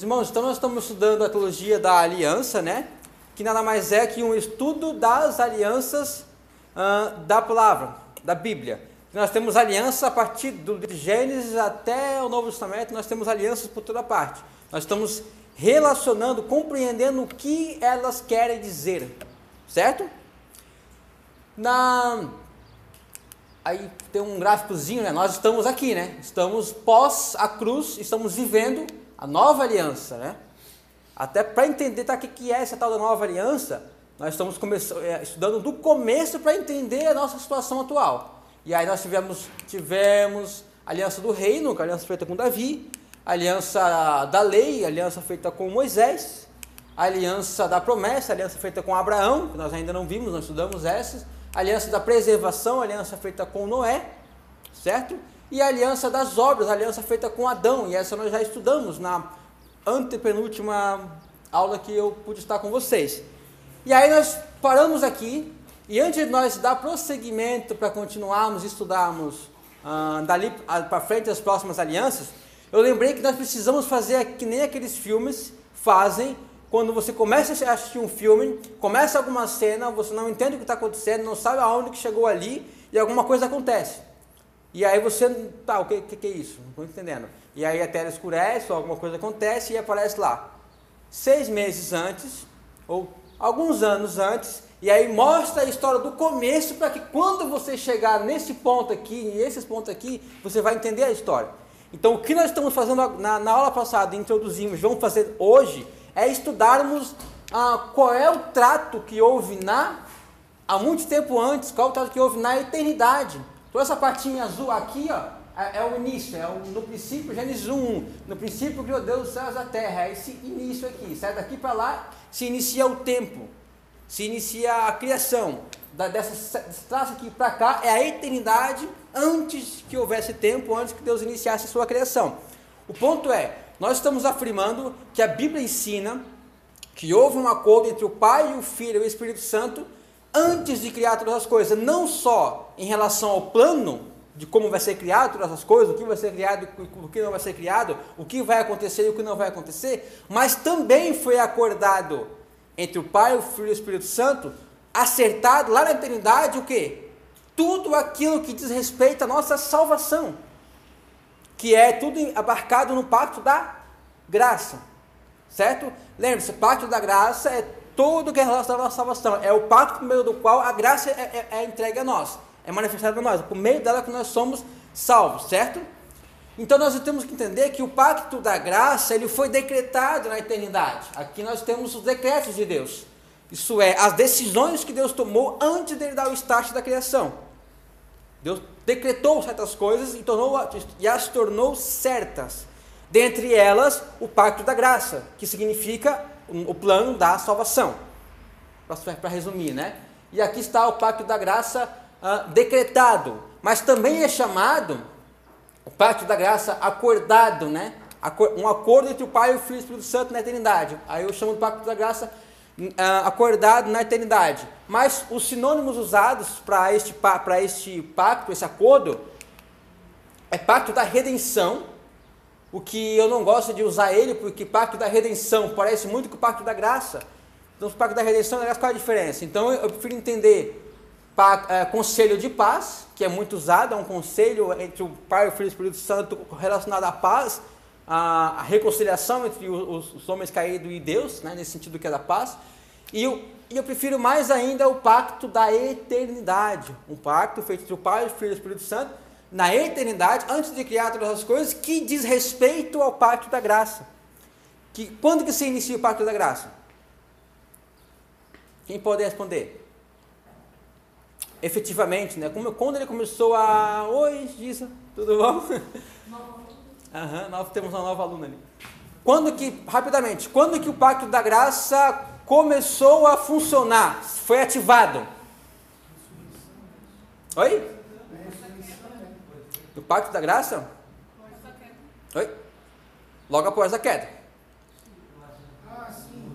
Meus irmãos, então nós estamos estudando a teologia da aliança, né? Que nada mais é que um estudo das alianças uh, da palavra, da Bíblia. Nós temos aliança a partir do de Gênesis até o Novo Testamento, nós temos alianças por toda parte. Nós estamos relacionando, compreendendo o que elas querem dizer, certo? Na aí tem um gráficozinho, né? Nós estamos aqui, né? Estamos pós a cruz, estamos vivendo a nova aliança, né? Até para entender tá, o que é essa tal da nova aliança, nós estamos é, estudando do começo para entender a nossa situação atual. E aí nós tivemos, tivemos a aliança do reino, que é a aliança feita com Davi, a aliança da lei, a aliança feita com Moisés, a aliança da promessa, a aliança feita com Abraão, que nós ainda não vimos, nós estudamos essas, a aliança da preservação, a aliança feita com Noé, certo? E a aliança das obras, a aliança feita com Adão, e essa nós já estudamos na antepenúltima aula que eu pude estar com vocês. E aí nós paramos aqui, e antes de nós dar prosseguimento para continuarmos estudarmos ah, dali para frente as próximas alianças, eu lembrei que nós precisamos fazer que nem aqueles filmes fazem quando você começa a assistir um filme, começa alguma cena, você não entende o que está acontecendo, não sabe aonde que chegou ali e alguma coisa acontece. E aí você, tá, o que, que, que é isso? Não estou entendendo. E aí a tela escurece ou alguma coisa acontece e aparece lá. Seis meses antes, ou alguns anos antes, e aí mostra a história do começo para que quando você chegar nesse ponto aqui, e esses pontos aqui, você vai entender a história. Então o que nós estamos fazendo na, na aula passada, introduzimos, vamos fazer hoje, é estudarmos ah, qual é o trato que houve na há muito tempo antes, qual é o trato que houve na eternidade. Então essa partinha azul aqui, ó, é, é o início, é o, no princípio, Gênesis 1, no princípio criou Deus os céus e a terra, é esse início aqui, sai daqui para lá, se inicia o tempo, se inicia a criação, da, dessa traço aqui para cá, é a eternidade antes que houvesse tempo, antes que Deus iniciasse a sua criação. O ponto é, nós estamos afirmando que a Bíblia ensina que houve um acordo entre o Pai, o Filho e o Espírito Santo antes de criar todas as coisas, não só em relação ao plano de como vai ser criado todas as coisas, o que vai ser criado, o que não vai ser criado, o que vai acontecer e o que não vai acontecer, mas também foi acordado entre o Pai, o Filho e o Espírito Santo, acertado lá na eternidade o que? Tudo aquilo que diz respeito à nossa salvação que é tudo abarcado no pacto da graça. Certo? Lembre-se, pacto da graça é tudo que é relacionado à salvação. É o pacto por meio do qual a graça é, é, é entregue a nós, é manifestada a nós. Por meio dela que nós somos salvos, certo? Então nós temos que entender que o pacto da graça ele foi decretado na eternidade. Aqui nós temos os decretos de Deus. Isso é, as decisões que Deus tomou antes de ele dar o start da criação. Deus decretou certas coisas e, tornou, e as tornou certas. Dentre elas, o pacto da graça, que significa o plano da salvação. Para resumir, né? E aqui está o pacto da graça uh, decretado, mas também é chamado o pacto da graça acordado, né? Um acordo entre o Pai, o Filho e o Espírito Santo na eternidade. Aí eu chamo de pacto da graça uh, acordado na eternidade. Mas os sinônimos usados para este, este pacto, esse acordo, é pacto da redenção, o que eu não gosto de usar ele, porque pacto da redenção parece muito com o pacto da graça. Então, o pacto da redenção, qual é a diferença? Então, eu prefiro entender é, conselho de paz, que é muito usado, é um conselho entre o Pai, o Filho e o Espírito Santo relacionado à paz, a, reconciliação entre os, os, homens caídos e Deus, né, nesse sentido que é da paz. E eu, e eu prefiro mais ainda o pacto da eternidade, um pacto feito entre o Pai, o Filho e o Espírito Santo, na eternidade, antes de criar todas as coisas, que diz respeito ao pacto da graça. Que, quando que se inicia o pacto da graça? Quem pode responder? Efetivamente, né? Como, quando ele começou a... Oi, Gisa, tudo bom? Aham, nós temos uma nova aluna ali. Quando que, rapidamente, quando que o pacto da graça começou a funcionar, foi ativado? Oi? O pacto da graça? Oi? Logo após a queda.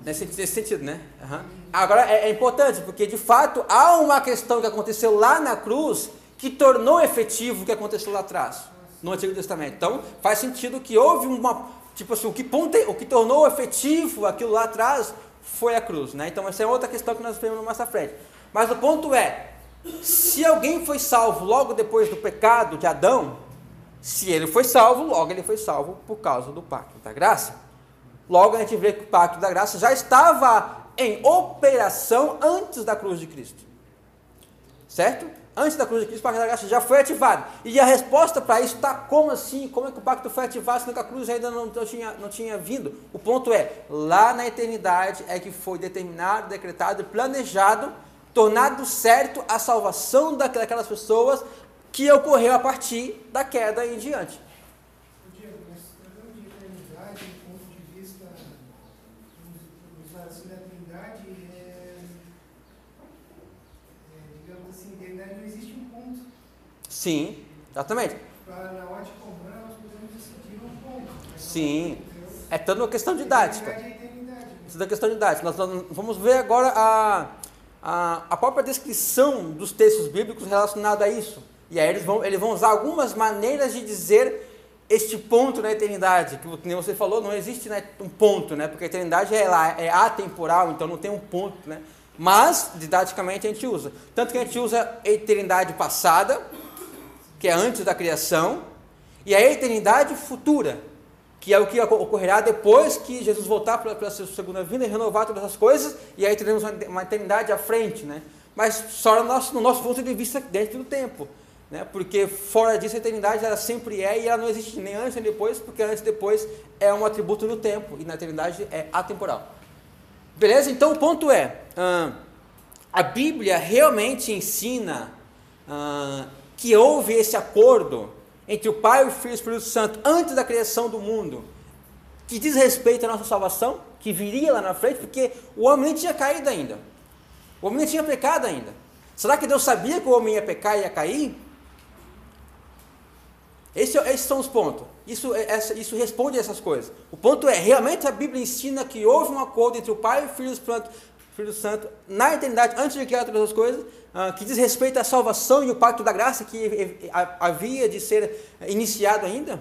Nesse, nesse sentido, né? Uhum. Agora é, é importante, porque de fato há uma questão que aconteceu lá na cruz que tornou efetivo o que aconteceu lá atrás no Antigo Testamento. Então, faz sentido que houve uma, Tipo assim, o que, ponte, o que tornou efetivo aquilo lá atrás foi a cruz, né? Então essa é outra questão que nós vemos mais à frente. Mas o ponto é, se alguém foi salvo logo depois do pecado de Adão, se ele foi salvo, logo ele foi salvo por causa do pacto da graça. Logo a gente vê que o pacto da graça já estava em operação antes da cruz de Cristo. Certo? Antes da cruz de Cristo, o pacto da graça já foi ativado. E a resposta para isso está como assim? Como é que o pacto foi ativado se a cruz ainda não, tinha, não tinha vindo? O ponto é, lá na eternidade é que foi determinado, decretado e planejado, tornado certo a salvação daquelas pessoas que ocorreu a partir da queda em diante. Sim, exatamente. Na ótica humana, nós podemos decidir um ponto. Sim, é toda uma questão didática. Isso é questão didática. Nós, nós vamos ver agora a, a, a própria descrição dos textos bíblicos relacionados a isso. E aí eles vão, eles vão usar algumas maneiras de dizer este ponto na eternidade, que como você falou, não existe né, um ponto, né, porque a eternidade é, é atemporal, então não tem um ponto, né, mas didaticamente a gente usa. Tanto que a gente usa eternidade passada, que é antes da criação, e a eternidade futura, que é o que ocorrerá depois que Jesus voltar pela sua segunda vinda e renovar todas as coisas, e aí teremos uma eternidade à frente, né? Mas só no nosso, no nosso ponto de vista dentro do tempo, né? Porque fora disso a eternidade ela sempre é e ela não existe nem antes nem depois, porque antes e depois é um atributo do tempo e na eternidade é atemporal. Beleza? Então o ponto é, a Bíblia realmente ensina que houve esse acordo entre o Pai, o Filho e o Espírito Santo antes da criação do mundo, que diz respeito à nossa salvação, que viria lá na frente, porque o homem nem tinha caído ainda. O homem nem tinha pecado ainda. Será que Deus sabia que o homem ia pecar e ia cair? Esse, esses são os pontos. Isso, é, isso responde a essas coisas. O ponto é, realmente a Bíblia ensina que houve um acordo entre o Pai, o Filho e o Espírito Filho Santo na eternidade, antes de criar todas as coisas, uh, que diz respeito à salvação e o pacto da graça que havia de ser iniciado ainda?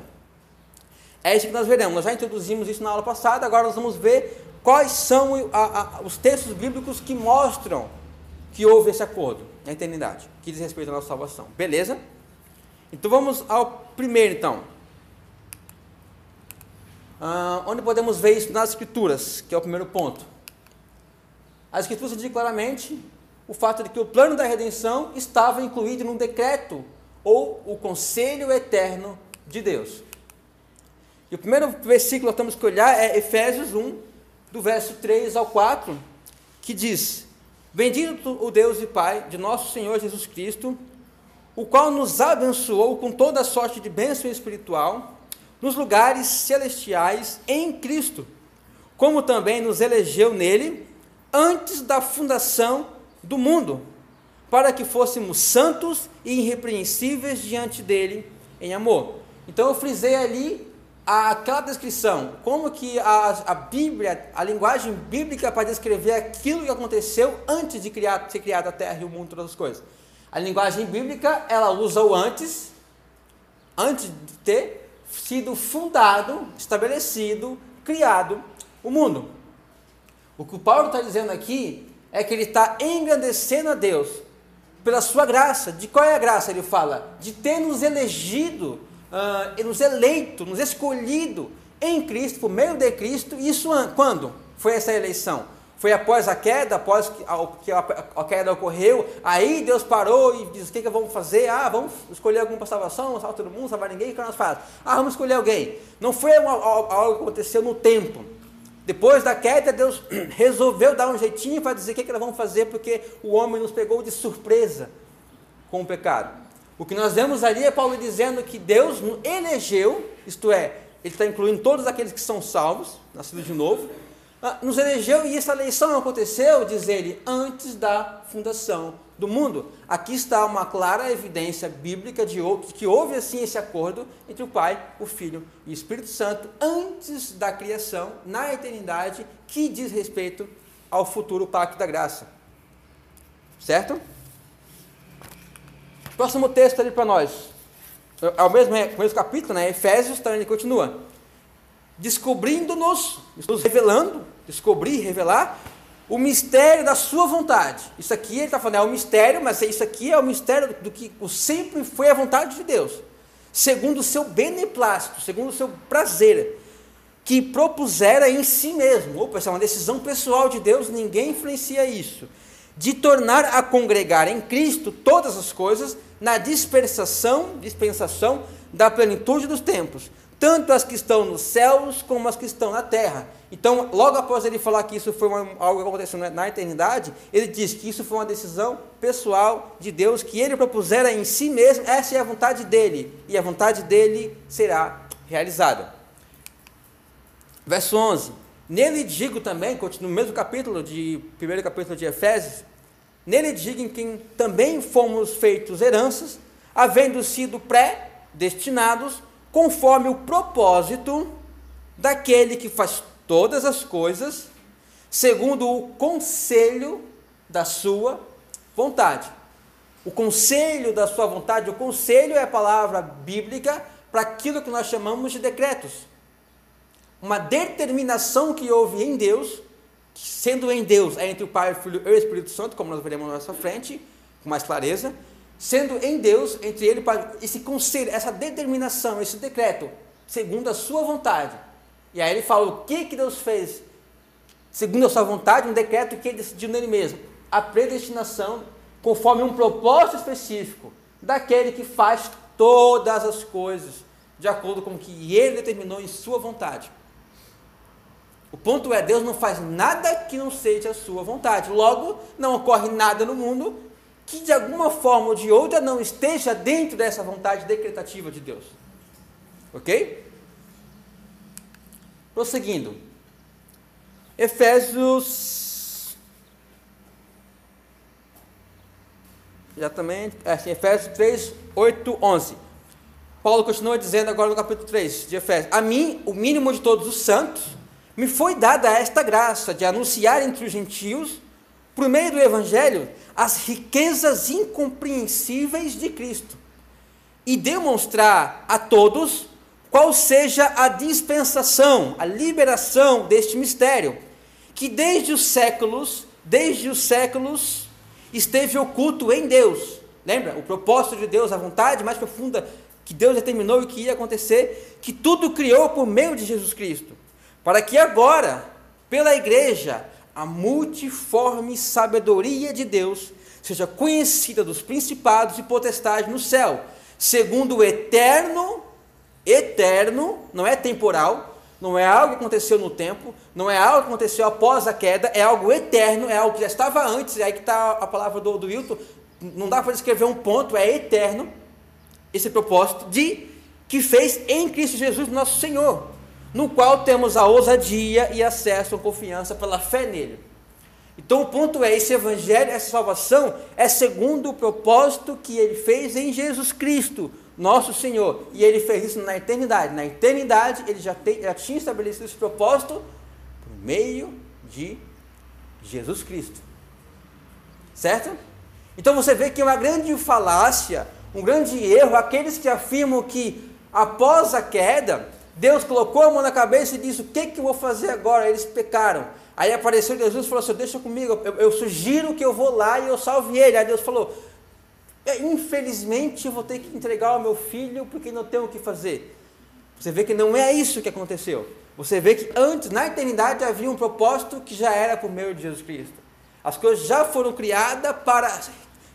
É isso que nós veremos. Nós já introduzimos isso na aula passada, agora nós vamos ver quais são os textos bíblicos que mostram que houve esse acordo na eternidade, que diz respeito à nossa salvação. Beleza? Então vamos ao primeiro, então. Uh, onde podemos ver isso nas Escrituras, que é o primeiro ponto. A Escritura diz claramente o fato de que o plano da redenção estava incluído num decreto ou o conselho eterno de Deus. E o primeiro versículo que temos que olhar é Efésios 1, do verso 3 ao 4, que diz: Bendito o Deus e Pai de nosso Senhor Jesus Cristo, o qual nos abençoou com toda sorte de bênção espiritual nos lugares celestiais em Cristo, como também nos elegeu nele antes da fundação do mundo, para que fôssemos santos e irrepreensíveis diante dele em amor. Então eu frisei ali aquela descrição, como que a, a Bíblia, a linguagem bíblica para descrever aquilo que aconteceu antes de criar, ser criada a terra e o mundo, todas as coisas. A linguagem bíblica, ela usa o antes, antes de ter sido fundado, estabelecido, criado o mundo. O que o Paulo está dizendo aqui é que ele está engrandecendo a Deus pela sua graça. De qual é a graça? Ele fala de ter nos elegido, uh, nos eleito, nos escolhido em Cristo, por meio de Cristo. Isso quando foi essa eleição? Foi após a queda, após que a, a queda ocorreu, aí Deus parou e disse: o que, que vamos fazer? Ah, vamos escolher algum para salvação, salvar todo mundo, salvar ninguém, o que nós fazemos? Ah, vamos escolher alguém. Não foi algo que aconteceu no tempo. Depois da queda, Deus resolveu dar um jeitinho para dizer o que, que nós vamos fazer, porque o homem nos pegou de surpresa com o pecado. O que nós vemos ali é Paulo dizendo que Deus elegeu, isto é, ele está incluindo todos aqueles que são salvos, nascidos de novo, ah, nos elegeu e essa eleição aconteceu, diz ele, antes da fundação do mundo. Aqui está uma clara evidência bíblica de que houve assim esse acordo entre o Pai, o Filho e o Espírito Santo antes da criação, na eternidade, que diz respeito ao futuro pacto da graça. Certo? Próximo texto ali para nós. É o mesmo, é o mesmo capítulo, né? Efésios, então ele continua. descobrindo-nos, nos revelando, descobrir, revelar o mistério da sua vontade. Isso aqui ele está falando, é o mistério, mas isso aqui é o mistério do que sempre foi a vontade de Deus, segundo o seu beneplácito, segundo o seu prazer, que propusera em si mesmo. Opa, essa é uma decisão pessoal de Deus, ninguém influencia isso. De tornar a congregar em Cristo todas as coisas na dispersação, dispensação da plenitude dos tempos, tanto as que estão nos céus como as que estão na terra. Então, logo após ele falar que isso foi uma, algo que aconteceu na, eternidade, ele diz que isso foi uma decisão pessoal de Deus, que ele propusera em si mesmo, essa é a vontade dele, e a vontade dele será realizada. Verso 11: Nele digo também, no mesmo capítulo, de primeiro capítulo de Efésios, nele digo em quem também fomos feitos heranças, havendo sido pré-destinados conforme o propósito daquele que faz todas as coisas segundo o conselho da sua vontade. O conselho da sua vontade, o conselho é a palavra bíblica para aquilo que nós chamamos de decretos. Uma determinação que houve em Deus, sendo em Deus, é entre o Pai, o Filho e o Espírito Santo, como nós veremos na nossa frente, com mais clareza, sendo em Deus, entre ele, esse conselho, essa determinação, esse decreto, segundo a sua vontade. E aí ele fala o que, que Deus fez, segundo a sua vontade, um decreto que ele decidiu nele mesmo. A predestinação, conforme um propósito específico, daquele que faz todas as coisas, de acordo com o que ele determinou em sua vontade. O ponto é, Deus não faz nada que não seja a sua vontade. Logo, não ocorre nada no mundo que de alguma forma ou de outra não esteja dentro dessa vontade decretativa de Deus. Ok? Prosseguindo. Efésios. Também. É, Efésios 3, 8, 11. Paulo continua dizendo agora no capítulo 3 de Efésios: A mim, o mínimo de todos os santos, me foi dada esta graça de anunciar entre os gentios, por meio do Evangelho, as riquezas incompreensíveis de Cristo e demonstrar a todos qual seja a dispensação, a liberação deste mistério, que desde os séculos, desde os séculos, esteve oculto em Deus. Lembra? O propósito de Deus, a vontade mais profunda que Deus determinou e que ia acontecer, que tudo criou por meio de Jesus Cristo, para que agora, pela igreja, a multiforme sabedoria de Deus seja conhecida dos principados e potestades no céu, segundo o eterno, eterno, não é temporal, não é algo que aconteceu no tempo, não é algo que aconteceu após a queda, é algo eterno, é algo que já estava antes, é aí que está a palavra do, do não dá para escrever um ponto, é eterno, esse propósito de que fez em Cristo Jesus, nosso Senhor no qual temos a ousadia e acesso à confiança pela fé nele. Então o ponto é, esse evangelho, essa salvação é segundo o propósito que ele fez em Jesus Cristo, nosso Senhor. E ele fez isso na eternidade. Na eternidade ele já, tem, já tinha estabelecido esse propósito por meio de Jesus Cristo. Certo? Então você vê que é uma grande falácia, um grande erro aqueles que afirmam que após a queda Deus colocou a mão na cabeça e disse: O que, que eu vou fazer agora? Eles pecaram. Aí apareceu Jesus e falou assim: Deixa comigo, eu, eu, sugiro que eu vou lá e eu salve ele. Aí Deus falou: é, Infelizmente eu vou ter que entregar o meu filho porque não tenho o que fazer. Você vê que não é isso que aconteceu. Você vê que antes, na eternidade, havia um propósito que já era por meio de Jesus Cristo. As coisas já foram criadas para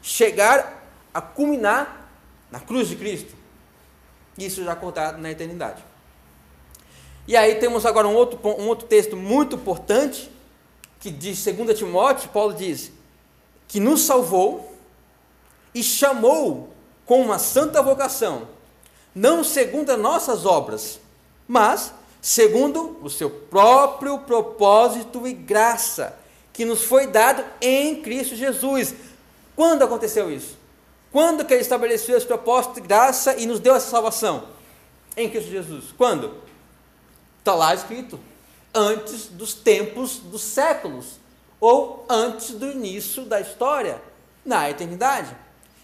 chegar a culminar na cruz de Cristo. Isso já contado na eternidade. E aí temos agora um outro, um outro texto muito importante, que diz 2 Timóteo, Paulo diz, que nos salvou e chamou com uma santa vocação, não segundo as nossas obras, mas segundo o seu próprio propósito e graça, que nos foi dado em Cristo Jesus. Quando aconteceu isso? Quando que ele estabeleceu esse propósito de graça e nos deu essa salvação? Em Cristo Jesus. Quando? Está lá escrito, antes dos tempos dos séculos, ou antes do início da história, na eternidade.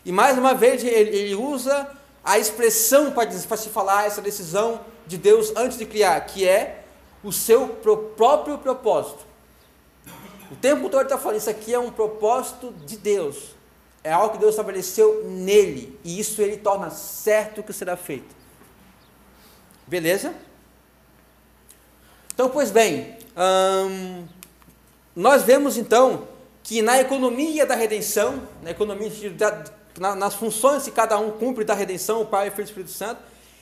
E mais uma vez ele, ele usa a expressão para se falar essa decisão de Deus antes de criar, que é o seu próprio propósito. O tempo todo está falando, isso aqui é um propósito de Deus. É algo que Deus estabeleceu nele. E isso ele torna certo que será feito. Beleza? Então, pois bem, hum, nós vemos então que na economia da redenção, na economia da, nas funções que cada um cumpre da redenção, o Pai, o Filho e o Espírito Santo,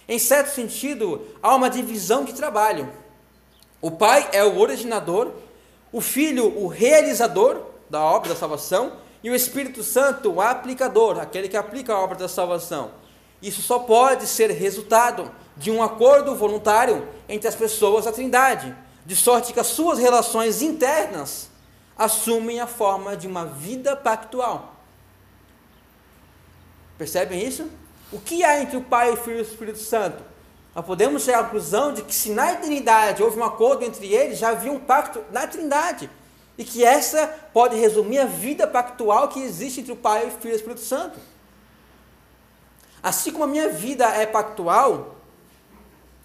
em certo sentido, há uma divisão de trabalho. O Pai é o originador, o Filho, o realizador da obra da salvação, e o Espírito Santo, o aplicador, aquele que aplica a obra da salvação. Isso só pode ser resultado de um acordo voluntário entre as pessoas da Trindade, de sorte que as suas relações internas assumem a forma de uma vida pactual. Percebem isso? O que há entre o Pai, o Filho e o Espírito Santo? Nós podemos chegar à conclusão de que se na eternidade houve um acordo entre eles, já havia um pacto na Trindade. E que essa pode resumir a vida pactual que existe entre o Pai, o Filho e o Espírito Santo. Assim como a minha vida é pactual,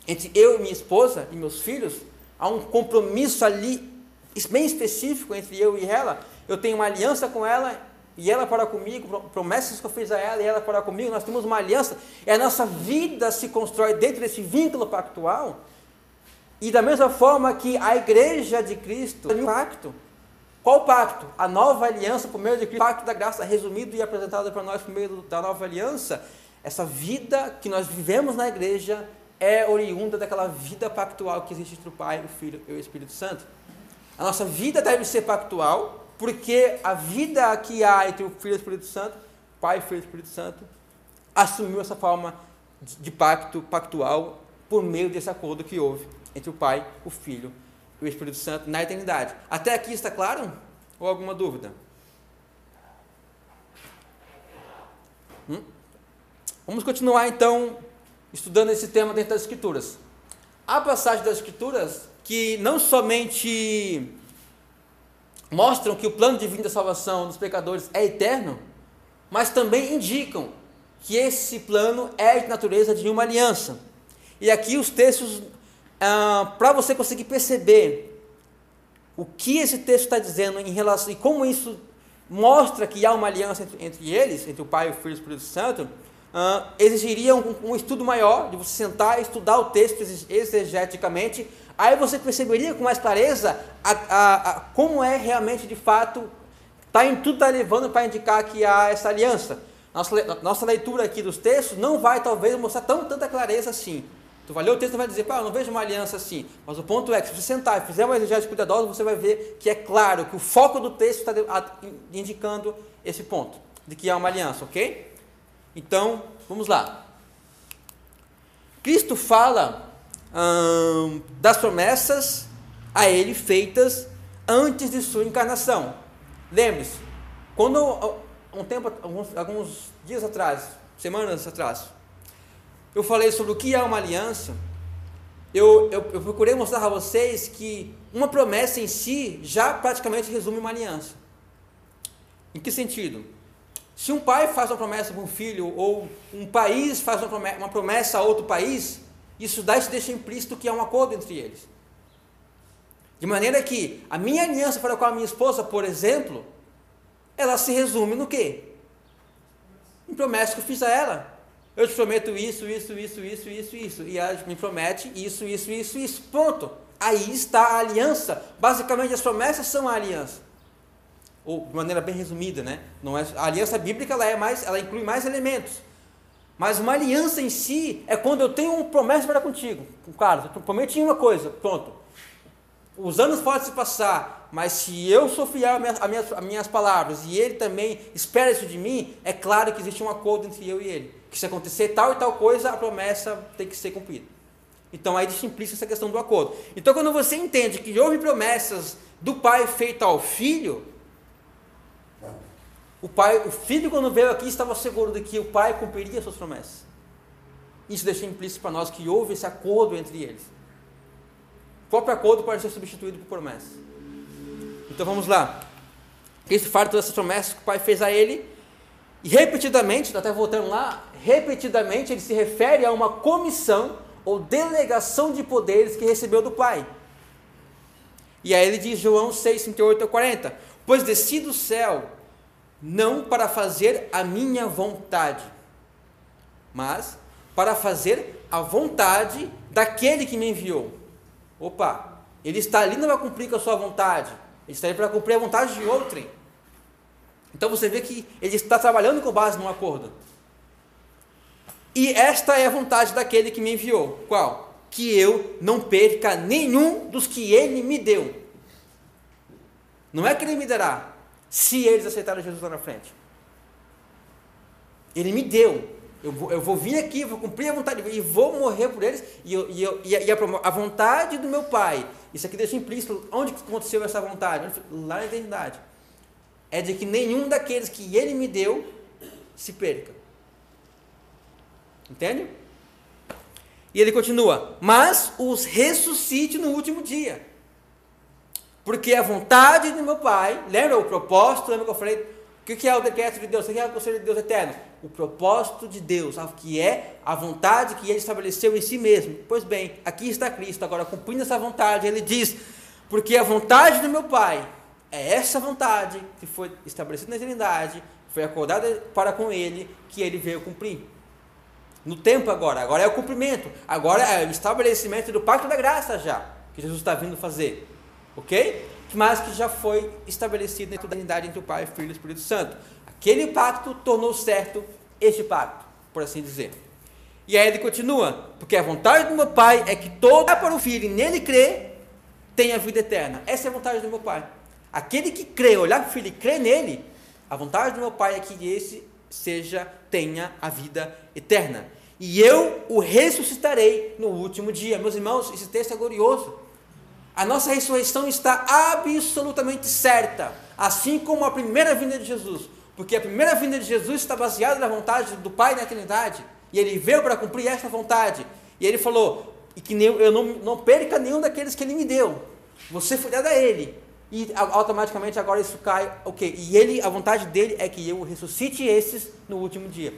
entre eu e minha esposa e meus filhos, há um compromisso ali bem específico entre eu e ela. Eu tenho uma aliança com ela e ela para comigo, promessas que eu fiz a ela e ela para comigo. Nós temos uma aliança e a nossa vida se constrói dentro desse vínculo pactual. E da mesma forma que a igreja de Cristo tem um pacto. Qual pacto? A nova aliança por meio de Cristo, o pacto da graça resumido e apresentado para nós por meio da nova aliança. Essa vida que nós vivemos na igreja é oriunda daquela vida pactual que existe entre o Pai, o Filho e o Espírito Santo. A nossa vida deve ser pactual, porque a vida que há entre o Filho e o Espírito Santo, Pai, Filho e Espírito Santo, assumiu essa forma de pacto pactual por meio desse acordo que houve entre o Pai, o Filho e o Espírito Santo na eternidade. Até aqui está claro? Ou alguma dúvida? Hum? Vamos continuar então estudando esse tema dentro das Escrituras. Há passagens das Escrituras que não somente mostram que o plano divino da salvação dos pecadores é eterno, mas também indicam que esse plano é de natureza de uma aliança. E aqui os textos, ah, para você conseguir perceber o que esse texto está dizendo em relação e como isso mostra que há uma aliança entre, entre eles, entre o Pai, o Filho e o Espírito Santo, uh, exigiria um, um, estudo maior, de você sentar e estudar o texto exegeticamente, aí você perceberia com mais clareza a, a, a como é realmente de fato, tá em tudo está levando para indicar que há essa aliança. Nossa, nossa leitura aqui dos textos não vai talvez mostrar tão tanta clareza assim. Tu vai ler o texto e vai dizer, pá, eu não vejo uma aliança assim. Mas o ponto é que se você sentar e fizer uma exegese cuidadosa, você vai ver que é claro que o foco do texto está indicando esse ponto, de que há uma aliança, ok? Então, vamos lá. Cristo fala hum, das promessas a ele feitas antes de sua encarnação. Lembre-se, quando um tempo, alguns, alguns dias atrás, semanas atrás, eu falei sobre o que é uma aliança, eu, eu, eu procurei mostrar a vocês que uma promessa em si já praticamente resume uma aliança. Em que sentido? Se um pai faz uma promessa para um filho, ou um país faz uma promessa a outro país, isso dá isso deixa implícito que há um acordo entre eles. De maneira que a minha aliança para com a minha esposa, por exemplo, ela se resume no quê? Em promessa que eu fiz a ela. Eu te prometo isso, isso, isso, isso, isso, isso. E ela me promete isso, isso, isso, isso. Ponto. Aí está a aliança. Basicamente as promessas são a aliança ou de maneira bem resumida, né? Não é, a aliança bíblica ela é mais, ela inclui mais elementos. Mas uma aliança em si é quando eu tenho uma promessa para contigo. Claro, eu prometi uma coisa, pronto. Os anos podem se passar, mas se eu sou fiel às minhas, minhas, minhas palavras e ele também espera isso de mim, é claro que existe um acordo entre eu e ele. Que se acontecer tal e tal coisa, a promessa tem que ser cumprida. Então aí simplifica essa questão do acordo. Então quando você entende que houve promessas do pai feito ao filho, o pai, o filho quando veio aqui estava seguro de que o pai cumpriria suas promessas. Isso deixa implícito para nós que houve esse acordo entre eles. O próprio acordo pode ser substituído por promessa. Então vamos lá. Esse fala todas essas promessas que o pai fez a ele. E repetidamente, até voltando lá, repetidamente ele se refere a uma comissão ou delegação de poderes que recebeu do pai. E aí ele diz, João 6, 38 a 40, pois desci do céu, não para fazer a minha vontade, mas para fazer a vontade daquele que me enviou. Opa, ele está ali não para cumprir com a sua vontade, ele está ali para cumprir a vontade de outrem. Então você vê que ele está trabalhando com base num acordo. E esta é a vontade daquele que me enviou. Qual? Que eu não perca nenhum dos que ele me deu. Não é que ele me dará, se eles aceitarem Jesus lá na frente. Ele me deu. Eu vou, eu vou vir aqui, vou cumprir a vontade e vou morrer por eles. E, eu, e, eu, e, a, a, vontade do meu Pai, isso aqui deixa implícito. Onde aconteceu essa vontade? Lá na eternidade. É de que nenhum daqueles que ele me deu se perca. Entende? E ele continua: Mas os ressuscite no último dia. Porque a vontade do meu Pai, lembra o propósito? Lembra que eu falei? O que é o decreto de Deus? O que é o conselho de Deus eterno? O propósito de Deus, que é a vontade que ele estabeleceu em si mesmo. Pois bem, aqui está Cristo, agora cumprindo essa vontade, ele diz: Porque a vontade do meu Pai é essa vontade que foi estabelecida na eternidade, foi acordada para com ele, que ele veio cumprir no tempo agora. Agora é o cumprimento. Agora é o estabelecimento do pacto da graça já. Que Jesus está vindo fazer. Ok? Mas que já foi estabelecido dentro da unidade entre o Pai, o Filho e o Espírito Santo. Aquele pacto tornou certo este pacto, por assim dizer. E aí ele continua, porque a vontade do meu Pai é que todo para o Filho e nele crê, tenha vida eterna. Essa é a vontade do meu Pai. Aquele que crê, olhar para o Filho e crê nele, a vontade do meu Pai é que esse seja, tenha a vida eterna e eu o ressuscitarei no último dia. Meus irmãos, esse texto é glorioso. A nossa ressurreição está absolutamente certa, assim como a primeira vinda de Jesus, porque a primeira vinda de Jesus está baseada na vontade do Pai na eternidade, e ele veio para cumprir essa vontade. E ele falou: e que eu não, não perca nenhum daqueles que ele me deu. Você foi dado a ele. E automaticamente agora isso cai, ok. E ele, a vontade dele é que eu ressuscite esses no último dia.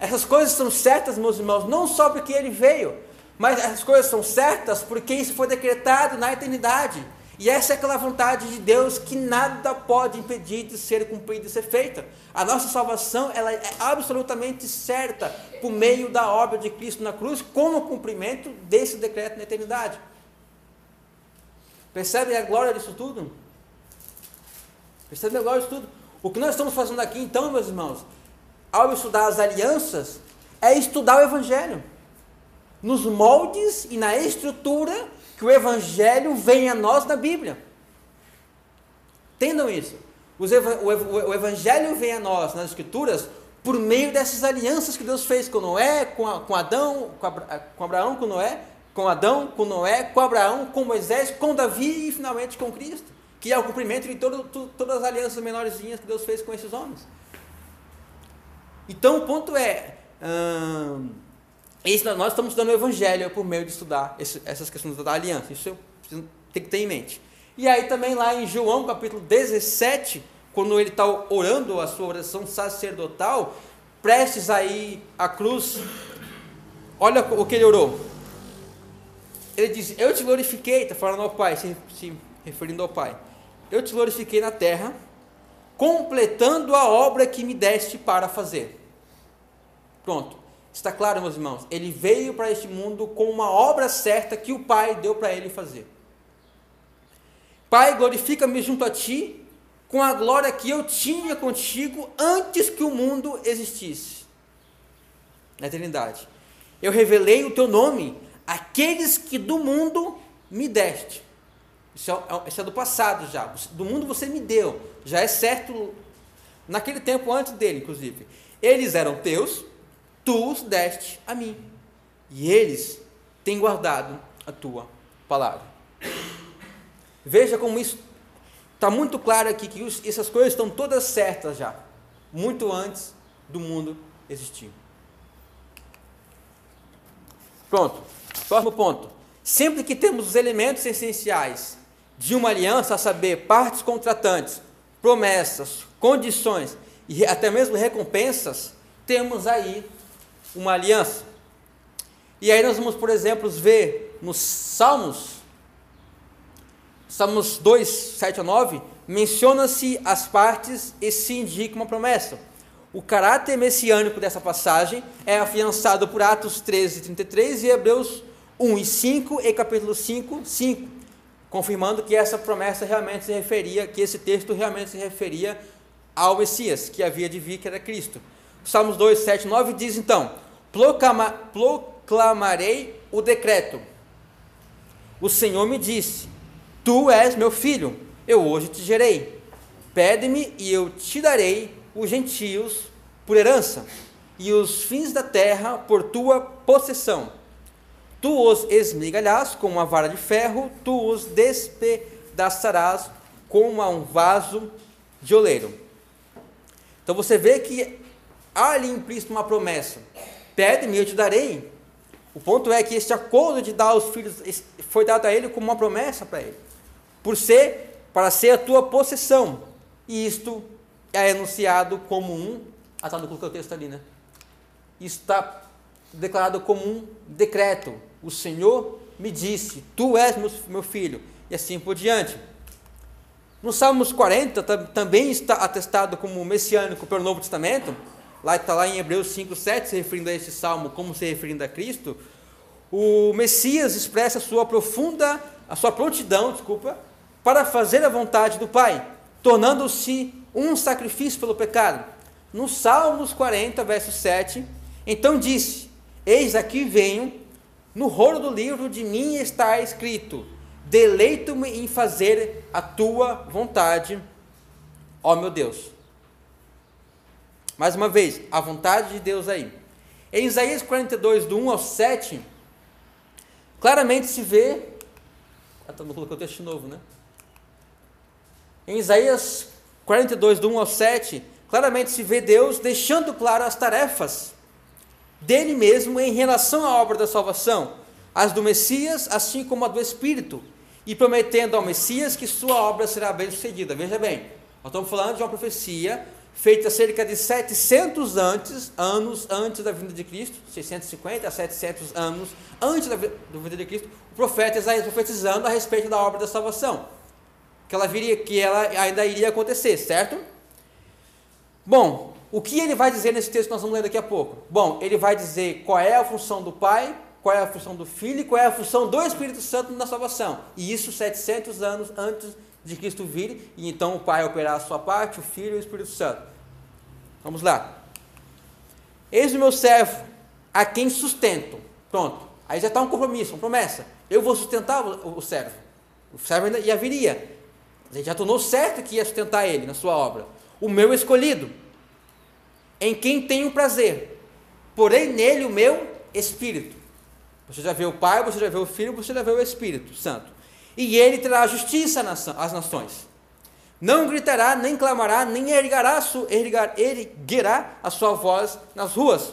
Essas coisas são certas, meus irmãos, não só porque ele veio, mas essas coisas são certas porque isso foi decretado na eternidade. E essa é aquela vontade de Deus que nada pode impedir de ser cumprida e ser feita. A nossa salvação ela é absolutamente certa por meio da obra de Cristo na cruz, como cumprimento desse decreto na eternidade. Percebe a glória disso tudo? Percebe a glória disso tudo? O que nós estamos fazendo aqui então, meus irmãos, ao estudar as alianças, é estudar o Evangelho. Nos moldes e na estrutura que o Evangelho vem a nós na Bíblia. Entendam isso. O Evangelho vem a nós nas Escrituras por meio dessas alianças que Deus fez com Noé, com, Adão, com Abraão, com Noé, com Adão, com Noé, com Abraão, com Moisés, com Davi e finalmente com Cristo, que é o cumprimento de todo, todas as alianças menorzinhas que Deus fez com esses homens. Então o ponto é, hum, nós estamos estudando o Evangelho por meio de estudar esse, essas questões da aliança. Isso tem que ter em mente. E aí também lá em João capítulo 17, quando ele está orando a sua oração sacerdotal, prestes aí a cruz, olha o que ele orou. Ele diz, eu te glorifiquei, está falando ao Pai, se, se referindo ao Pai. Eu te glorifiquei na terra, completando a obra que me deste para fazer. Pronto. Está claro, meus irmãos? Ele veio para este mundo com uma obra certa que o Pai deu para ele fazer. Pai, glorifica-me junto a ti com a glória que eu tinha contigo antes que o mundo existisse. Na eternidade. Eu revelei o teu nome àqueles que do mundo me deste. Isso é, é, isso é do passado já. Do mundo você me deu. Já é certo naquele tempo antes dele, inclusive. Eles eram teus, tu os deste a mim. E eles têm guardado a tua palavra. Veja como isso está muito claro aqui, que essas coisas estão todas certas já, muito antes do mundo existir. Pronto, próximo ponto. Sempre que temos os elementos essenciais de uma aliança, a saber, partes contratantes, promessas, condições e até mesmo recompensas, temos aí uma aliança. E aí nós vamos, por exemplo, ver nos Salmos, Salmos 2, 7 a 9, menciona-se as partes e se indica uma promessa. O caráter messiânico dessa passagem é afiançado por Atos 13, 33 e Hebreus 1 e 5 e capítulo 5, 5, confirmando que essa promessa realmente se referia, que esse texto realmente se referia ao Messias, que havia de vir, que era Cristo. Salmos 2, 7, 9 diz então: Proclama, proclamarei o decreto. O Senhor me disse: Tu és meu filho, eu hoje te gerei. Pede-me e eu te darei os gentios por herança e os fins da terra por tua possessão. Tu os esmigalhás com uma vara de ferro, tu os despedaçarás como a um vaso de oleiro. Então você vê que há ali implícito uma promessa. Pede-me, eu te darei. O ponto é que este acordo de dar os filhos foi dado a ele como uma promessa para ele. Por ser, para ser a tua possessão. E isto é enunciado como um. Ah, tá, no o texto ali, né? Está declarado como um decreto. O Senhor me disse: Tu és meu filho. E assim por diante. No Salmos 40 também está atestado como messiânico pelo Novo Testamento. Lá está lá em Hebreus 5, 7, se referindo a este salmo como se referindo a Cristo. O Messias expressa a sua profunda, a sua prontidão, desculpa, para fazer a vontade do Pai, tornando-se um sacrifício pelo pecado. No Salmos 40, verso 7, então disse: Eis aqui venho, no rolo do livro de mim está escrito: Deleito-me em fazer a tua vontade, ó meu Deus. Mais uma vez, a vontade de Deus aí. Em Isaías 42, do 1 ao 7, claramente se vê. Ah, tá, não colocou o texto novo, né? Em Isaías 42, do 1 ao 7, claramente se vê Deus deixando claro as tarefas dele mesmo em relação à obra da salvação, as do Messias, assim como a do Espírito, e prometendo ao Messias que sua obra será bem sucedida. Veja bem, nós estamos falando de uma profecia feita cerca de 700 antes, anos antes da vinda de Cristo, 650 a 700 anos antes da vinda de Cristo, o profeta Isaías profetizando a respeito da obra da salvação, que ela viria, que ela ainda iria acontecer, certo? Bom, o que ele vai dizer nesse texto que nós vamos ler daqui a pouco? Bom, ele vai dizer qual é a função do Pai, qual é a função do Filho e qual é a função do Espírito Santo na salvação. E isso 700 anos antes de Cristo vir, e então o Pai operar a sua parte, o Filho e o Espírito Santo. Vamos lá. Eis o meu servo, a quem sustento. Pronto. Aí já está um compromisso, uma promessa. Eu vou sustentar o, o servo. O servo ainda ia viria. Ele já tornou certo que ia sustentar ele na sua obra. O meu escolhido, em quem tenho prazer. Porém nele o meu espírito. Você já vê o Pai, você já vê o Filho, você já vê o Espírito Santo e ele terá justiça às nações. Não gritará, nem clamará, nem ergará, erguerá a sua voz nas ruas.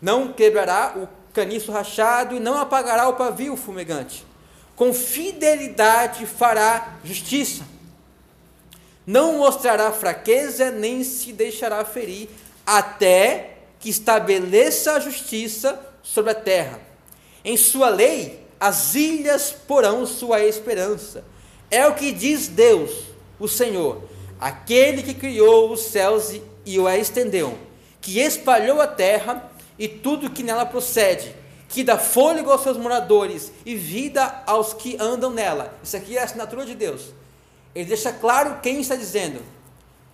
Não quebrará o caniço rachado e não apagará o pavio fumegante. Com fidelidade fará justiça. Não mostrará fraqueza, nem se deixará ferir, até que estabeleça a justiça sobre a terra. Em sua lei as ilhas porão sua esperança. É o que diz Deus, o Senhor, aquele que criou os céus e o estendeu, que espalhou a terra e tudo que nela procede, que dá fôlego aos seus moradores e vida aos que andam nela. Isso aqui é a assinatura de Deus. Ele deixa claro quem está dizendo.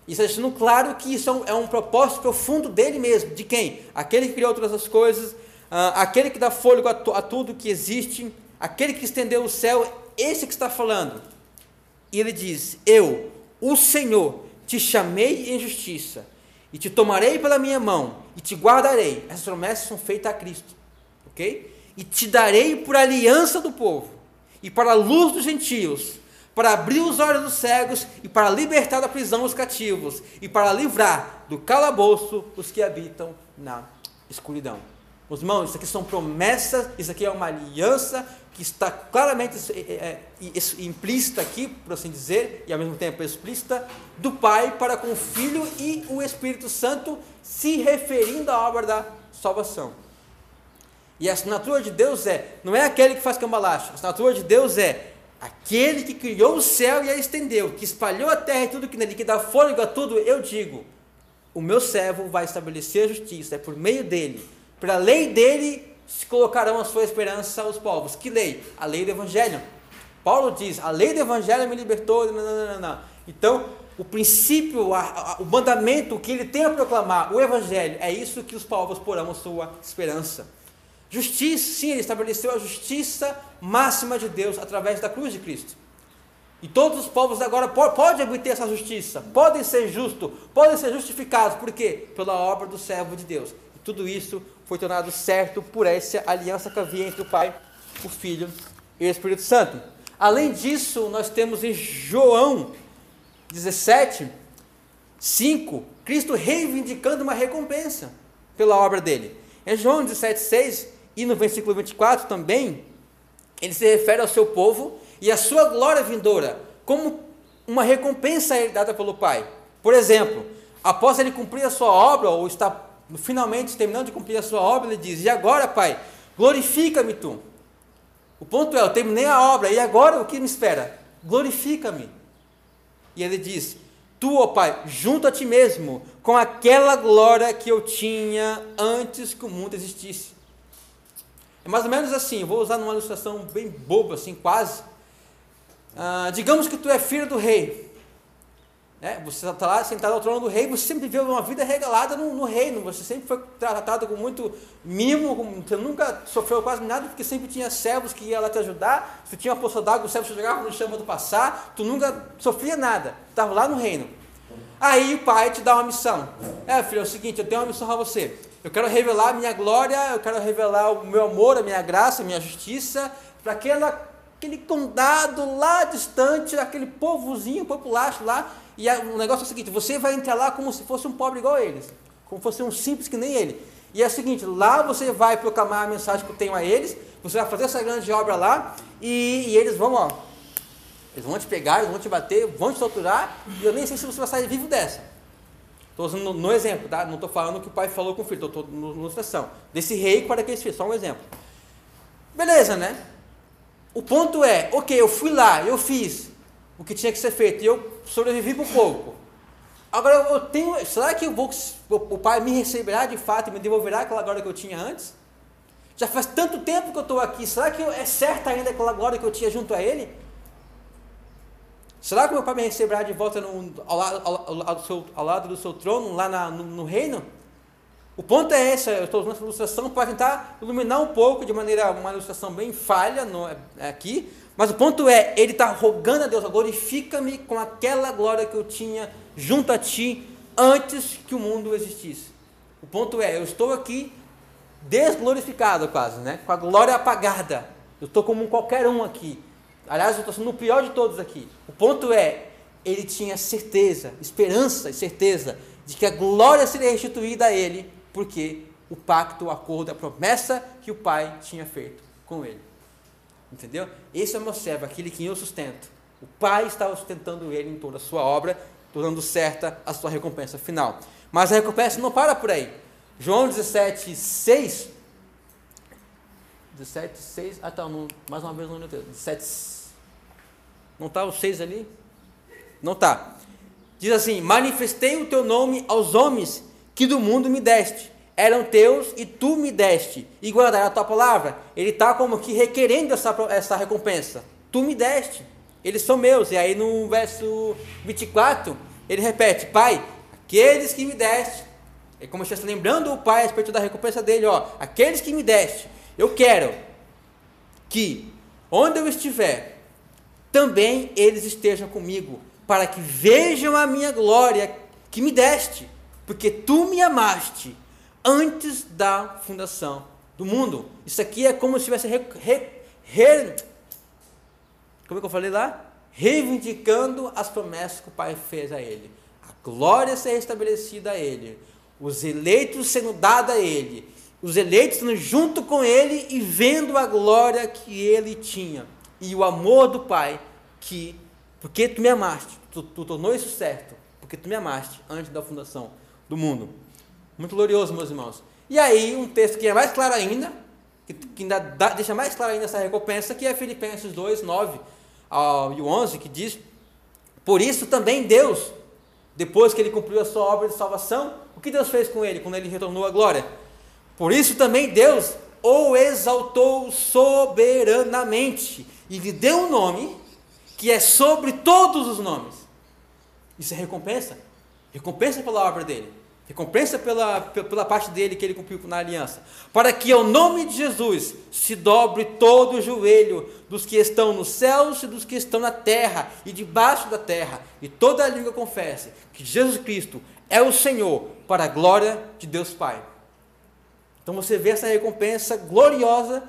Isso está deixando claro que isso é um propósito profundo dele mesmo. De quem? Aquele que criou todas as coisas, aquele que dá fôlego a, a tudo que existe, aquele que estendeu o céu, esse que está falando. E ele diz: Eu, o Senhor, te chamei em justiça, e te tomarei pela minha mão, e te guardarei. Essas promessas são feitas a Cristo, ok? E te darei por aliança do povo, e para a luz dos gentios, para abrir os olhos dos cegos, e para libertar da prisão os cativos, e para livrar do calabouço os que habitam na escuridão. Os irmãos, isso aqui são promessas, isso aqui é uma aliança que está claramente é, é, implícita aqui, por assim dizer, e ao mesmo tempo explícita, do Pai para com o Filho e o Espírito Santo, se referindo à obra da salvação. E a assinatura de Deus é, não é aquele que faz cambalacho, a assinatura de Deus é, aquele que criou o céu e a estendeu, que espalhou a terra e tudo que nele, que dá fôlego a tudo, eu digo, o meu servo vai estabelecer a justiça, é por meio dele, pela lei dele se colocarão a sua esperança os povos. Que lei? A lei do evangelho. Paulo diz, a lei do evangelho me libertou, não, não, não. Então, o princípio, a, a, o mandamento que ele tem a proclamar, o evangelho, é isso que os povos porão a sua esperança. Justiça, sim, ele estabeleceu a justiça máxima de Deus através da cruz de Cristo. E todos os povos agora podem obter essa justiça, podem ser justos, podem ser justificados, por quê? Pela obra do servo de Deus. Tudo isso foi tornado certo por essa aliança que havia entre o Pai, o Filho e o Espírito Santo. Além disso, nós temos em João 17, 5, Cristo reivindicando uma recompensa pela obra dele. Em João 17, 6 e no versículo 24 também, ele se refere ao seu povo e à sua glória vindoura, como uma recompensa dada pelo Pai. Por exemplo, após ele cumprir a sua obra, ou está finalmente terminando de cumprir a sua obra, ele diz: E agora, Pai, glorifica-me tu. O ponto é: eu terminei a obra, e agora o que me espera? Glorifica-me. E ele diz: Tu, ó Pai, junto a ti mesmo, com aquela glória que eu tinha antes que o mundo existisse. É mais ou menos assim, vou usar numa ilustração bem boba, assim, quase. Ah, digamos que tu é filho do rei. Né? Você está lá sentado ao trono do rei, você sempre viveu uma vida regalada no, no, reino, você sempre foi tratado com muito mimo, você nunca sofreu quase nada, porque sempre tinha servos que iam lá te ajudar, se tinha uma poça d'água, o servo te jogava no chão do passar, tu nunca sofria nada, estava lá no reino. Aí o pai te dá uma missão. É, filho, é o seguinte, eu tenho uma missão para você. Eu quero revelar a minha glória, eu quero revelar o meu amor, a minha graça, a minha justiça, para aquele condado lá distante, aquele povozinho populacho lá. E o negócio é o seguinte: você vai entrar lá como se fosse um pobre igual a eles, como se fosse um simples que nem ele. E é o seguinte: lá você vai proclamar a mensagem que eu tenho a eles, você vai fazer essa grande obra lá, e, e eles vão, ó, eles vão te pegar, eles vão te bater, vão te torturar, e eu nem sei se você vai sair vivo dessa. Estou usando no, exemplo, tá? Não estou falando que o pai falou com o filho, estou na ilustração. Desse rei para aqueles filhos, só um exemplo. Beleza, né? O ponto é, ok, eu fui lá, eu fiz o que tinha que ser feito, e eu sobrevivi por pouco. Agora eu tenho, será que eu vou, o pai me receberá de fato e me devolverá aquela glória que eu tinha antes? Já faz tanto tempo que eu estou aqui, será que é certa ainda aquela glória que eu tinha junto a ele? Será que meu pai me receberá de volta no, ao, lado, ao, ao, seu, ao, lado do seu trono, lá na, no, no, reino? O ponto é esse, eu estou usando essa ilustração para tentar iluminar um pouco, de maneira, uma ilustração bem falha no, é, aqui, mas o ponto é, ele está rogando a Deus, glorifica-me com aquela glória que eu tinha junto a ti antes que o mundo existisse. O ponto é, eu estou aqui desglorificado quase, né? com a glória apagada. Eu estou como qualquer um aqui. Aliás, eu estou sendo o pior de todos aqui. O ponto é, ele tinha certeza, esperança e certeza de que a glória seria restituída a ele, porque o pacto, o acordo, a promessa que o pai tinha feito com ele. Entendeu? Esse é o meu servo, aquele que eu sustento. O pai estava sustentando ele em toda a sua obra, tornando certa a sua recompensa final. Mas a recompensa não para por aí. João 17, 6. 17, 6. Ah, tá. mais uma vez no 17, não está o 6 ali? Não está. Diz assim: Manifestei o teu nome aos homens que do mundo me deste. Eram teus e tu me deste. E guardaram a tua palavra. Ele está como que requerendo essa, essa recompensa. Tu me deste. Eles são meus. E aí no verso 24, ele repete: Pai, aqueles que me deste. É como se estivesse lembrando o pai a respeito da recompensa dele. Ó, aqueles que me deste. Eu quero que, onde eu estiver, também eles estejam comigo, para que vejam a minha glória que me deste, porque tu me amaste antes da fundação do mundo. Isso aqui é como se tivesse re, re, re, como é que eu falei lá? Reivindicando as promessas que o Pai fez a ele. A glória ser restabelecida a ele. Os eleitos sendo dados a ele. Os eleitos sendo junto com ele e vendo a glória que ele tinha e o amor do Pai que, porque tu me amaste, tu, tu tornou isso certo, porque tu me amaste antes da fundação do mundo. Muito glorioso, meus irmãos. E aí, um texto que é mais claro ainda, que, que ainda dá, deixa mais claro ainda essa recompensa, que é Filipenses 2, 9. ao 11, que diz: Por isso também Deus, depois que ele cumpriu a sua obra de salvação, o que Deus fez com ele quando ele retornou à glória? Por isso também Deus o exaltou soberanamente e lhe deu um nome que é sobre todos os nomes. Isso é recompensa. Recompensa pela obra dele. Recompensa pela, pela parte dele que ele cumpriu na aliança. Para que ao nome de Jesus se dobre todo o joelho dos que estão nos céus e dos que estão na terra e debaixo da terra, e toda a língua confesse que Jesus Cristo é o Senhor, para a glória de Deus Pai. Então você vê essa recompensa gloriosa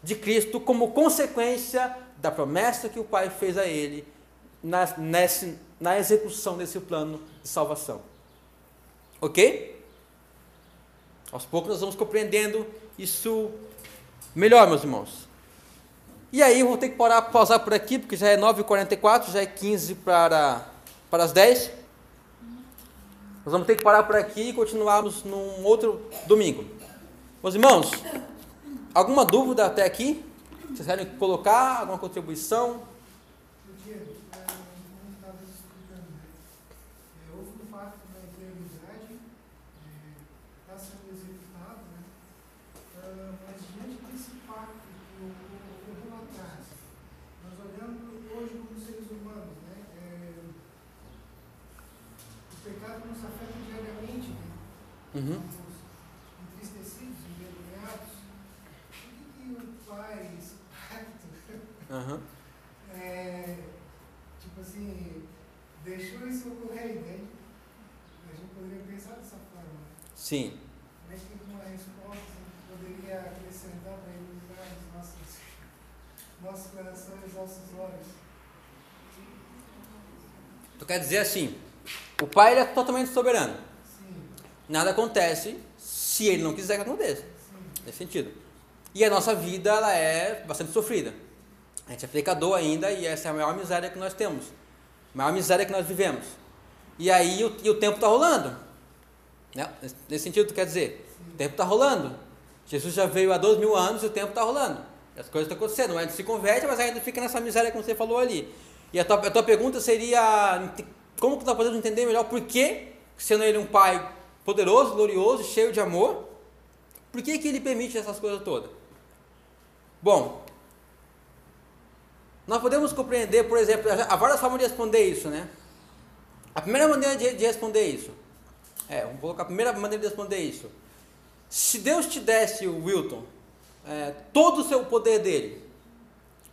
de Cristo como consequência da promessa que o Pai fez a ele na, nesse, na execução desse plano de salvação. Ok? Aos poucos nós vamos compreendendo isso melhor, meus irmãos. E aí eu vou ter que parar, pausar por aqui, porque já é 9h44, já é 15 para, para as 10. Nós vamos ter que parar por aqui e continuarmos num outro domingo. Meus irmãos, alguma dúvida até aqui? Vocês querem colocar alguma contribuição? Uhum. entristecidos, envergonhados. O que, que o pai, esse pacto, uhum. é, tipo assim, deixou isso ocorrer, né? A gente poderia pensar dessa forma. Sim. Como é que uma resposta assim, poderia acrescentar para iluminar os nossos, nossos corações, nossos olhos? Tu quer dizer assim, o pai é totalmente soberano nada acontece se ele não quiser que aconteça. Nesse sentido. E a nossa vida ela é bastante sofrida. A gente é pecador ainda e essa é a maior miséria que nós temos. A maior miséria que nós vivemos. E aí o, e o tempo está rolando. Né? Nesse sentido, quer dizer, o tempo está rolando. Jesus já veio há dois mil anos e o tempo está rolando. As coisas estão acontecendo. A gente se converte, mas ainda fica nessa miséria como você falou ali. E a tua, a tua pergunta seria: como que nós podemos entender melhor por que, sendo ele um pai poderoso, glorioso, cheio de amor, por que, que ele permite essas coisas todas? Bom, nós podemos compreender, por exemplo, há várias formas de responder isso, né? A primeira maneira de, de responder isso, é, vamos colocar a primeira maneira de responder isso. Se Deus te desse, Wilton, é, todo o seu poder dele,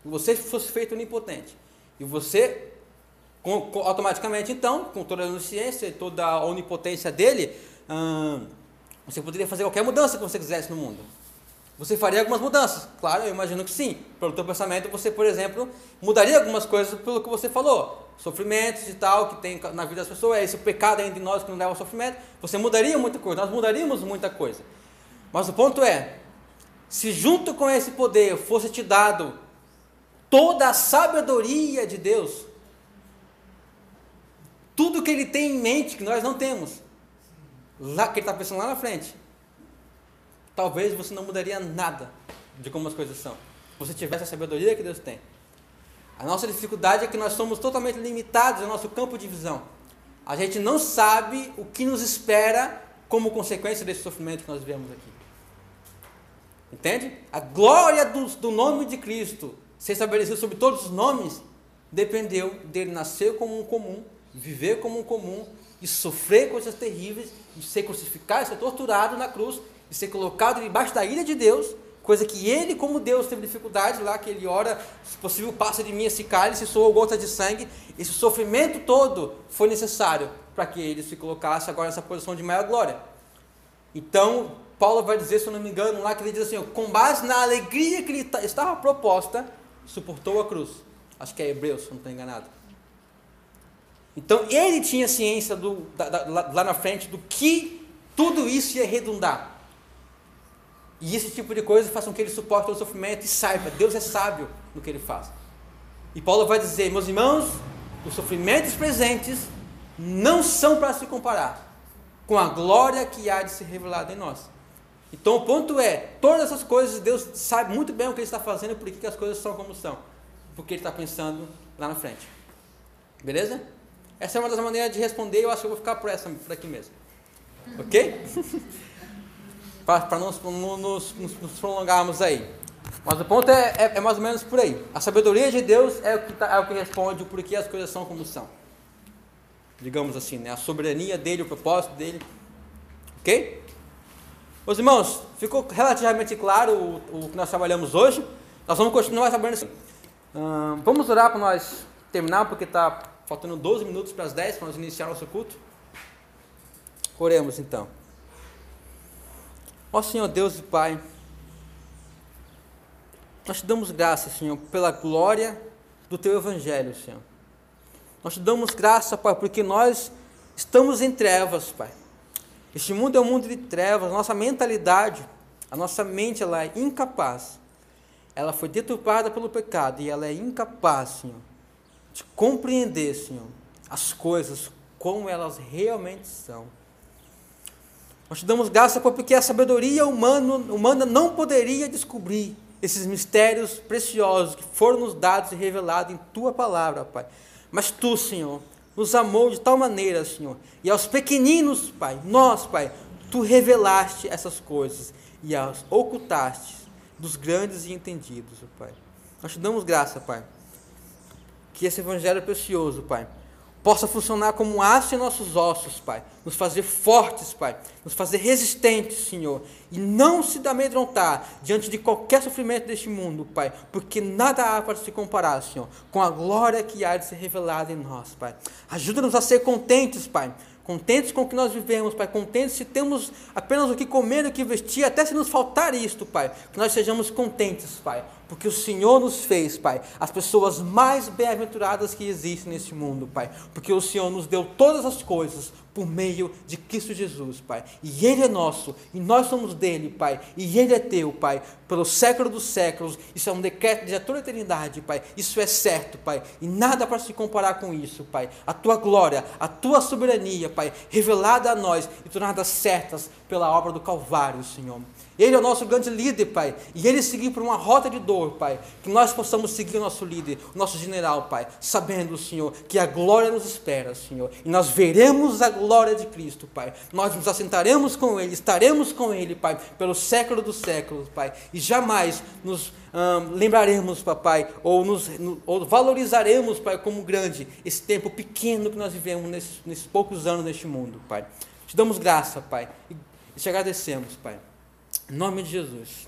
você fosse feito onipotente, e você, com, com, automaticamente então, com toda a onisciência e toda a onipotência dele, você poderia fazer qualquer mudança que você quisesse no mundo. Você faria algumas mudanças? Claro, eu imagino que sim. Pelo teu pensamento, você, por exemplo, mudaria algumas coisas pelo que você falou. Sofrimentos e tal, que tem na vida das pessoas, é esse pecado ainda em nós que não leva ao sofrimento. Você mudaria muita coisa, nós mudaríamos muita coisa. Mas o ponto é, se junto com esse poder fosse te dado toda a sabedoria de Deus, tudo que ele tem em mente que nós não temos, lá que ele está pensando lá na frente, talvez você não mudaria nada de como as coisas são. Se você tivesse a sabedoria que Deus tem. A nossa dificuldade é que nós somos totalmente limitados no nosso campo de visão. A gente não sabe o que nos espera como consequência desse sofrimento que nós vemos aqui. Entende? A glória do, do nome de Cristo ser estabelecido sobre todos os nomes dependeu dele nascer como um comum, viver como um comum e sofrer coisas terríveis, de ser crucificado, ser torturado na cruz, e ser colocado debaixo da ira de Deus, coisa que ele, como Deus, teve dificuldade lá, que ele ora, se possível, passa de mim esse cálice, soou gota de sangue, esse sofrimento todo foi necessário para que ele se colocasse agora nessa posição de maior glória. Então, Paulo vai dizer, se eu não me engano, lá que ele diz assim, com base na alegria que lhe estava proposta, suportou a cruz. Acho que é Hebreus, se não estou enganado. Então ele tinha ciência do, da, da, lá na frente do que tudo isso ia redundar. E esse tipo de coisa faz com que ele suporte o sofrimento e saiba, Deus é sábio no que ele faz. E Paulo vai dizer, meus irmãos, os sofrimentos presentes não são para se comparar com a glória que há de ser revelada em nós. Então o ponto é, todas essas coisas, Deus sabe muito bem o que Ele está fazendo e por que as coisas são como são. porque Ele está pensando lá na frente. Beleza? Essa é uma das maneiras de responder, eu acho que eu vou ficar por, essa, por aqui mesmo. Ok? Para não nos, nos, nos, prolongarmos aí. Mas o ponto é, é, é, mais ou menos por aí. A sabedoria de Deus é o que, tá, é o que responde o porquê as coisas são como são. Digamos assim, né? A soberania dele, o propósito dele. Ok? Meus irmãos, ficou relativamente claro o, o que nós trabalhamos hoje. Nós vamos continuar trabalhando assim. Vamos orar para nós terminar, porque está faltando 12 minutos para as 10 para nós iniciar nosso culto. Oremos então. Ó Senhor Deus e Pai, nós te damos graça, Senhor, pela glória do Teu Evangelho, Senhor. Nós te damos graça, Pai, porque nós estamos em trevas, Pai. Este mundo é um mundo de trevas, nossa mentalidade, a nossa mente, ela é incapaz. Ela foi deturpada pelo pecado e ela é incapaz, Senhor, de compreender, Senhor, as coisas como elas realmente são. Nós te damos graça, porque a sabedoria humana, humana não poderia descobrir esses mistérios preciosos que foram nos dados e revelados em tua palavra, Pai. Mas tu, Senhor, nos amou de tal maneira, Senhor, e aos pequeninos, Pai, nós, Pai, tu revelaste essas coisas e as ocultaste dos grandes e entendidos, Pai. Nós te damos graça, Pai. Que esse evangelho precioso, Pai, possa funcionar como um aço em nossos ossos, Pai. Nos fazer fortes, Pai. Nos fazer resistentes, Senhor. E não se amedrontar diante de qualquer sofrimento deste mundo, Pai. Porque nada há para se comparar, Senhor, com a glória que há de ser revelada em nós, Pai. Ajuda-nos a ser contentes, Pai contentes com o que nós vivemos, Pai, contentes se temos apenas o que comer o que vestir, até se nos faltar isto, Pai, que nós sejamos contentes, Pai, porque o Senhor nos fez, Pai, as pessoas mais bem-aventuradas que existem neste mundo, Pai, porque o Senhor nos deu todas as coisas por meio de Cristo Jesus, Pai. E Ele é nosso, e nós somos dele, Pai. E Ele é teu, Pai, pelo século dos séculos. Isso é um decreto de toda a eternidade, Pai. Isso é certo, Pai. E nada para se comparar com isso, Pai. A tua glória, a tua soberania, Pai, revelada a nós e tornadas certas pela obra do Calvário, Senhor. Ele é o nosso grande líder, Pai. E ele seguir por uma rota de dor, Pai. Que nós possamos seguir o nosso líder, o nosso general, Pai. Sabendo, Senhor, que a glória nos espera, Senhor. E nós veremos a glória de Cristo, Pai. Nós nos assentaremos com Ele, estaremos com Ele, Pai, pelo século dos séculos, Pai. E jamais nos hum, lembraremos, Papai, ou, nos, ou valorizaremos, Pai, como grande esse tempo pequeno que nós vivemos nesses, nesses poucos anos neste mundo, Pai. Te damos graça, Pai. E te agradecemos, Pai. Em nome de Jesus.